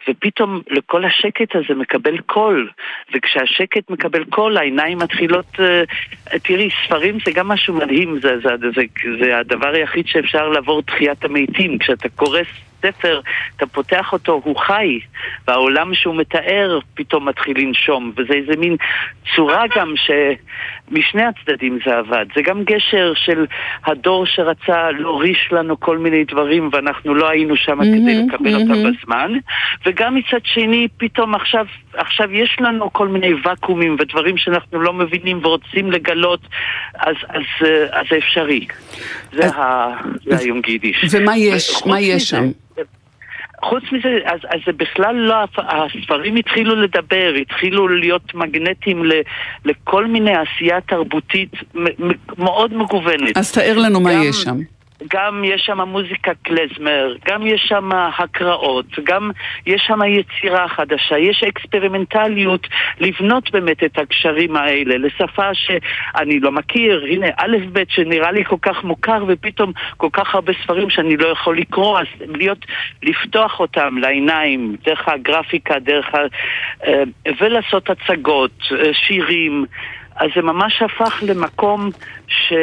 ופתאום לכל השקט הזה מקבל קול, וכשהשקט מקבל קול, העיניים מתחילות, אה, תראי, ספרים זה גם משהו מדהים, זה, זה, זה, זה הדבר היחיד שאפשר לעבור תחיית המתים, כשאתה קורא ספר, אתה פותח אותו, הוא חי, והעולם שהוא מתאר פתאום מתחיל לנשום, וזה איזה מין צורה גם שמשני הצדדים זה עבד. זה גם גשר של הדור שרצה להוריש לנו כל מיני דברים, ואנחנו לא היינו שם mm-hmm, כדי לקבל mm-hmm. אותם בזמן, וגם מצד שני, פתאום עכשיו, עכשיו יש לנו כל מיני ואקומים ודברים שאנחנו לא מבינים ורוצים לגלות, אז, אז, אז זה אפשרי. זה, אז, ה, זה היום גידיש. ומה יש, מה יש שם? חוץ מזה, אז, אז זה בכלל לא, הספרים התחילו לדבר, התחילו להיות מגנטים ל, לכל מיני עשייה תרבותית מאוד מגוונת. אז תאר לנו גם, מה יש שם. גם יש שם מוזיקה קלזמר, גם יש שם הקראות, גם יש שם יצירה חדשה, יש אקספרימנטליות לבנות באמת את הקשרים האלה לשפה שאני לא מכיר, הנה א' ב' שנראה לי כל כך מוכר ופתאום כל כך הרבה ספרים שאני לא יכול לקרוא, אז להיות, לפתוח אותם לעיניים, דרך הגרפיקה, דרך ה... אה, ולעשות הצגות, אה, שירים, אז זה ממש הפך למקום ש...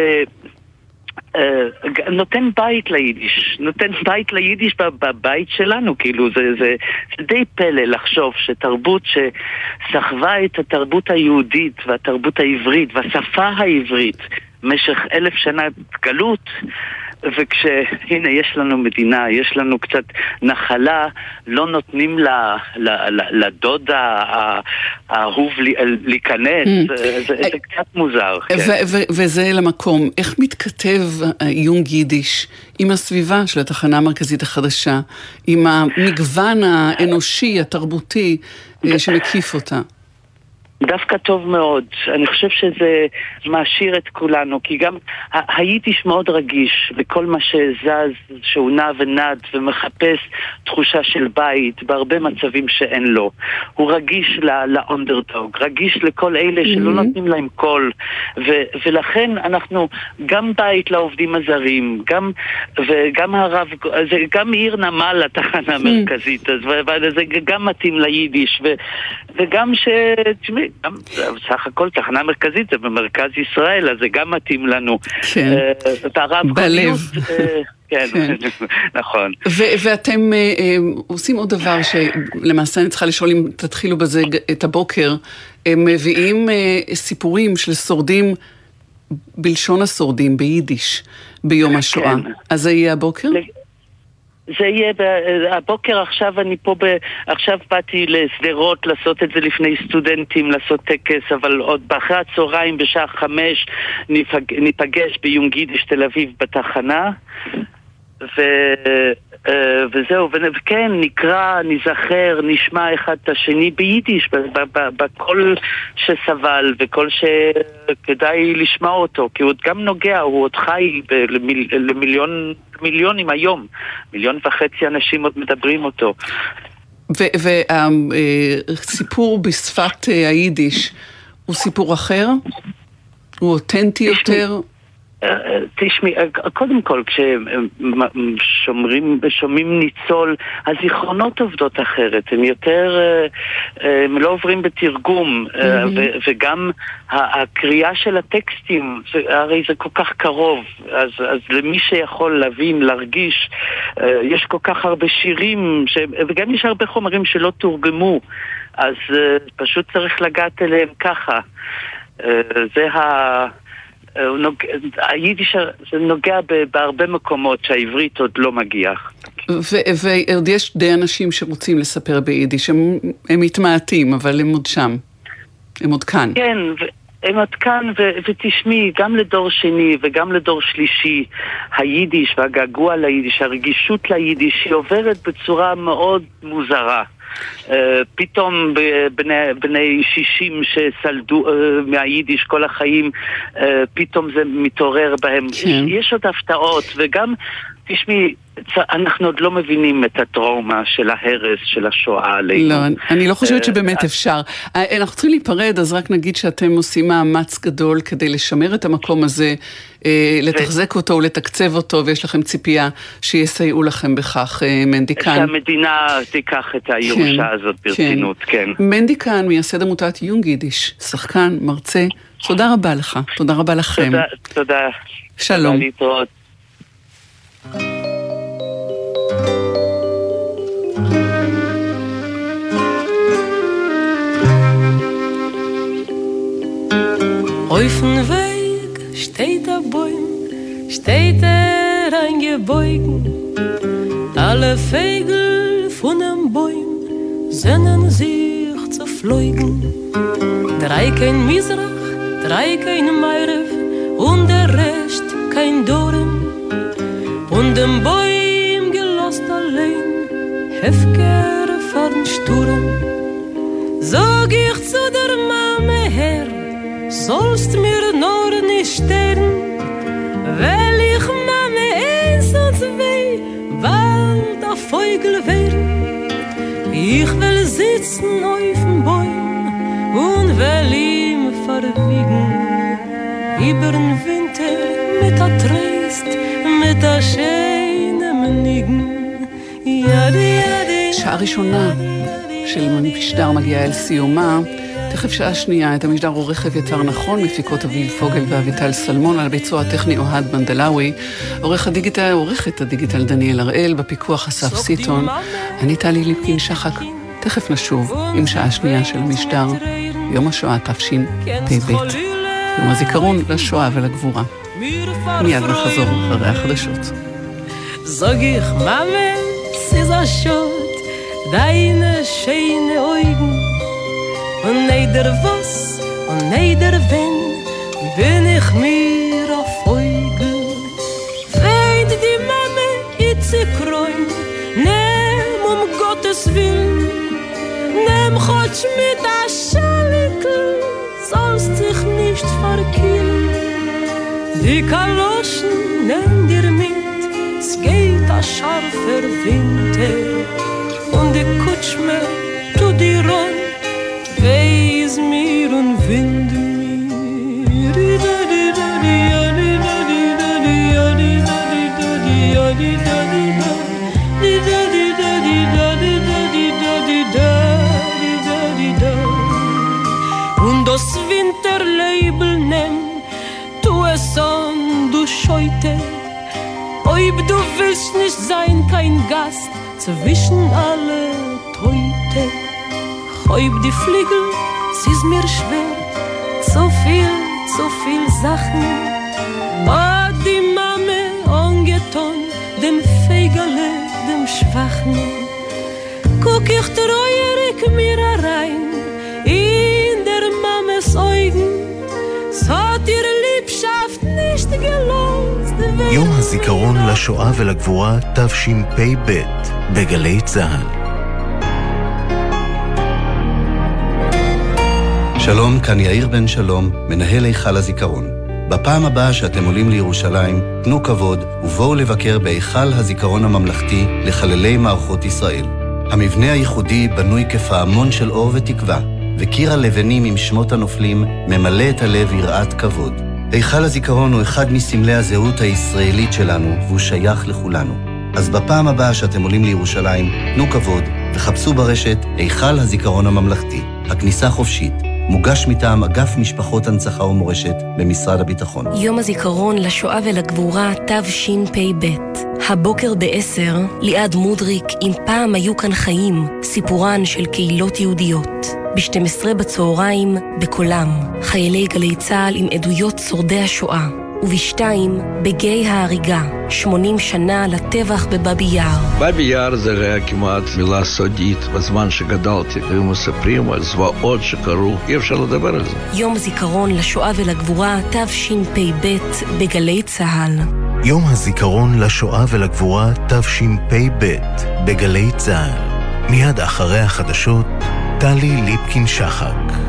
אה, נותן בית ליידיש, נותן בית ליידיש בבית שלנו, כאילו זה, זה, זה די פלא לחשוב שתרבות שסחבה את התרבות היהודית והתרבות העברית והשפה העברית במשך אלף שנה גלות וכשהנה יש לנו מדינה, יש לנו קצת נחלה, לא נותנים לדוד האהוב להיכנס, mm. זה קצת מוזר. כן. וזה למקום, איך מתכתב יונג יידיש עם הסביבה של התחנה המרכזית החדשה, עם המגוון האנושי, התרבותי, אה, שמקיף אותה? דווקא טוב מאוד. אני חושב שזה מעשיר את כולנו, כי גם היידיש מאוד רגיש לכל מה שזז, שהוא נע ונד ומחפש תחושה של בית בהרבה מצבים שאין לו. הוא רגיש לאונדרדוג, רגיש לכל אלה שלא mm-hmm. נותנים להם קול, ו- ולכן אנחנו גם בית לעובדים הזרים, גם, וגם הרב, זה גם עיר נמל לתחנה mm-hmm. המרכזית, אז זה גם מתאים ליידיש, ו- וגם ש... תשמעי, גם בסך הכל תחנה מרכזית זה במרכז ישראל, אז זה גם מתאים לנו. כן, אה, בלב. אה, כן, כן. נכון. ואתם אה, עושים עוד דבר שלמעשה אני צריכה לשאול אם תתחילו בזה את הבוקר. הם מביאים סיפורים של שורדים בלשון השורדים, ביידיש, ביום השואה. כן. אז זה יהיה הבוקר? זה יהיה, הבוקר עכשיו אני פה, ב, עכשיו באתי לשדרות לעשות את זה לפני סטודנטים, לעשות טקס, אבל עוד באחרי הצהריים בשעה חמש ניפג, ניפגש ביונגידיש תל אביב בתחנה. ו... אה, וזהו, וכן, נקרא, נזכר, נשמע אחד את השני ביידיש, בקול שסבל וקול שכדאי לשמוע אותו, כי הוא עוד גם נוגע, הוא עוד חי למיליון, מיליונים היום. מיליון וחצי אנשים עוד מדברים אותו. והסיפור אה, בשפת אה, היידיש הוא סיפור אחר? הוא אותנטי יותר? תשמעי, קודם כל, כששומעים ניצול, הזיכרונות עובדות אחרת, הם יותר, הם לא עוברים בתרגום, וגם הקריאה של הטקסטים, הרי זה כל כך קרוב, אז, אז למי שיכול להבין, להרגיש, יש כל כך הרבה שירים, ש... וגם יש הרבה חומרים שלא תורגמו, אז פשוט צריך לגעת אליהם ככה. זה ה... היידיש זה נוגע בהרבה מקומות שהעברית עוד לא מגיעה. ועוד יש די אנשים שרוצים לספר ביידיש, הם, הם מתמעטים, אבל הם עוד שם. הם עוד כאן. כן, הם עד כאן, ו- ותשמעי, גם לדור שני וגם לדור שלישי, היידיש והגעגוע ליידיש, הרגישות ליידיש, היא עוברת בצורה מאוד מוזרה. Uh, פתאום בני, בני 60 שסלדו uh, מהיידיש כל החיים, uh, פתאום זה מתעורר בהם. כן. יש עוד הפתעות, וגם, תשמעי, אנחנו עוד לא מבינים את הטראומה של ההרס של השואה עלינו. לא, אני לא חושבת שבאמת אפשר. אנחנו צריכים להיפרד, אז רק נגיד שאתם עושים מאמץ גדול כדי לשמר את המקום הזה, לתחזק אותו ולתקצב אותו, ויש לכם ציפייה שיסייעו לכם בכך, מנדי קאן. שהמדינה תיקח את הירושה כן, הזאת ברצינות, כן. כן. מנדי קאן, מייסד עמותת יונג יידיש, שחקן, מרצה, תודה רבה לך, תודה רבה לכם. תודה, תודה. שלום. תודה להתראות. Auf dem Weg steht ein Bäum, steht er eingebeugen. Alle Vögel von dem Bäum sehnen sich zu fliegen. Drei kein Misrach, drei kein Meirev und der Rest kein Dorn. Und dem Bäum gelost allein, Hefker von Sturm. Sag ich zu der Mame her, sollst mir nur nicht sterben, weil ich Mame eins und zwei, bald auf Vögel werden. Ich will sitzen auf dem Bäum und will ihm verwiegen, über den Winter mit der Trist, mit der Schöne מנהיגן, ידי ידי... שעה ראשונה של משדר מגיעה אל סיומה. תכף שעה שנייה, את המשדר עורך אביתר נכון, מפיקות אביב פוגל ואביטל סלמון, על הביצוע הטכני אוהד מנדלאווי, עורך הדיגיטל, עורכת הדיגיטל דניאל הראל, בפיקוח אסף סיטון, אני טלי ליפקין שחק. תכף נשוב עם שעה שנייה של המשדר, יום השואה תשפ"ב, יום הזיכרון לשואה ולגבורה. מיד נחזור אחרי החדשות. Es ist ein Schott, deine schöne Augen. Und neider was, und neider wenn, bin ich mir auf Eugen. Weid die Mame, itze kräun, nehm um Gottes Willen, nehm Gott mit a Schalikel, sollst dich nicht verkillen. Die Kaloschen nehm dir mit, es geht a scharfer Winter, und die Kutschme tut dir ron, mir und wind mir. Und das Winterleibel nimm, tu es an, du Scheute, ob du willst nicht sein kein Gast zwischen alle Teute. Ob die Fliegel, sie mir schwer, so viel, so viel Sachen. Oh, die Mame angetan, dem Fegele, dem Schwachen. Guck ich treuerig mir rein, in der Mames Augen, es hat ihre Liebschaft nicht gelost. יום הזיכרון לשואה ולגבורה תשפ"ב בגלי צה"ל. שלום, כאן יאיר בן שלום, מנהל היכל הזיכרון. בפעם הבאה שאתם עולים לירושלים, תנו כבוד ובואו לבקר בהיכל הזיכרון הממלכתי לחללי מערכות ישראל. המבנה הייחודי בנוי כפעמון של אור ותקווה, וקיר הלבנים עם שמות הנופלים ממלא את הלב יראת כבוד. היכל הזיכרון הוא אחד מסמלי הזהות הישראלית שלנו, והוא שייך לכולנו. אז בפעם הבאה שאתם עולים לירושלים, תנו כבוד וחפשו ברשת היכל הזיכרון הממלכתי. הכניסה חופשית. מוגש מטעם אגף משפחות הנצחה ומורשת במשרד הביטחון. יום הזיכרון לשואה ולגבורה תשפ"ב. הבוקר ב-10, ליעד מודריק, אם פעם היו כאן חיים, סיפורן של קהילות יהודיות. ב-12 בצהריים, בקולם, חיילי גלי צה"ל עם עדויות שורדי השואה. ובשתיים, בגיא ההריגה, 80 שנה לטבח בבאבי יאר. באבי יאר זה היה כמעט מילה סודית. בזמן שגדלתי, היו מספרים על זוועות שקרו, אי אפשר לדבר על זה. יום זיכרון לשואה ולגבורה, תשפ"ב, בגלי צה"ל. יום הזיכרון לשואה ולגבורה, תשפ"ב, בגלי צה"ל. מיד אחרי החדשות, טלי ליפקין-שחק.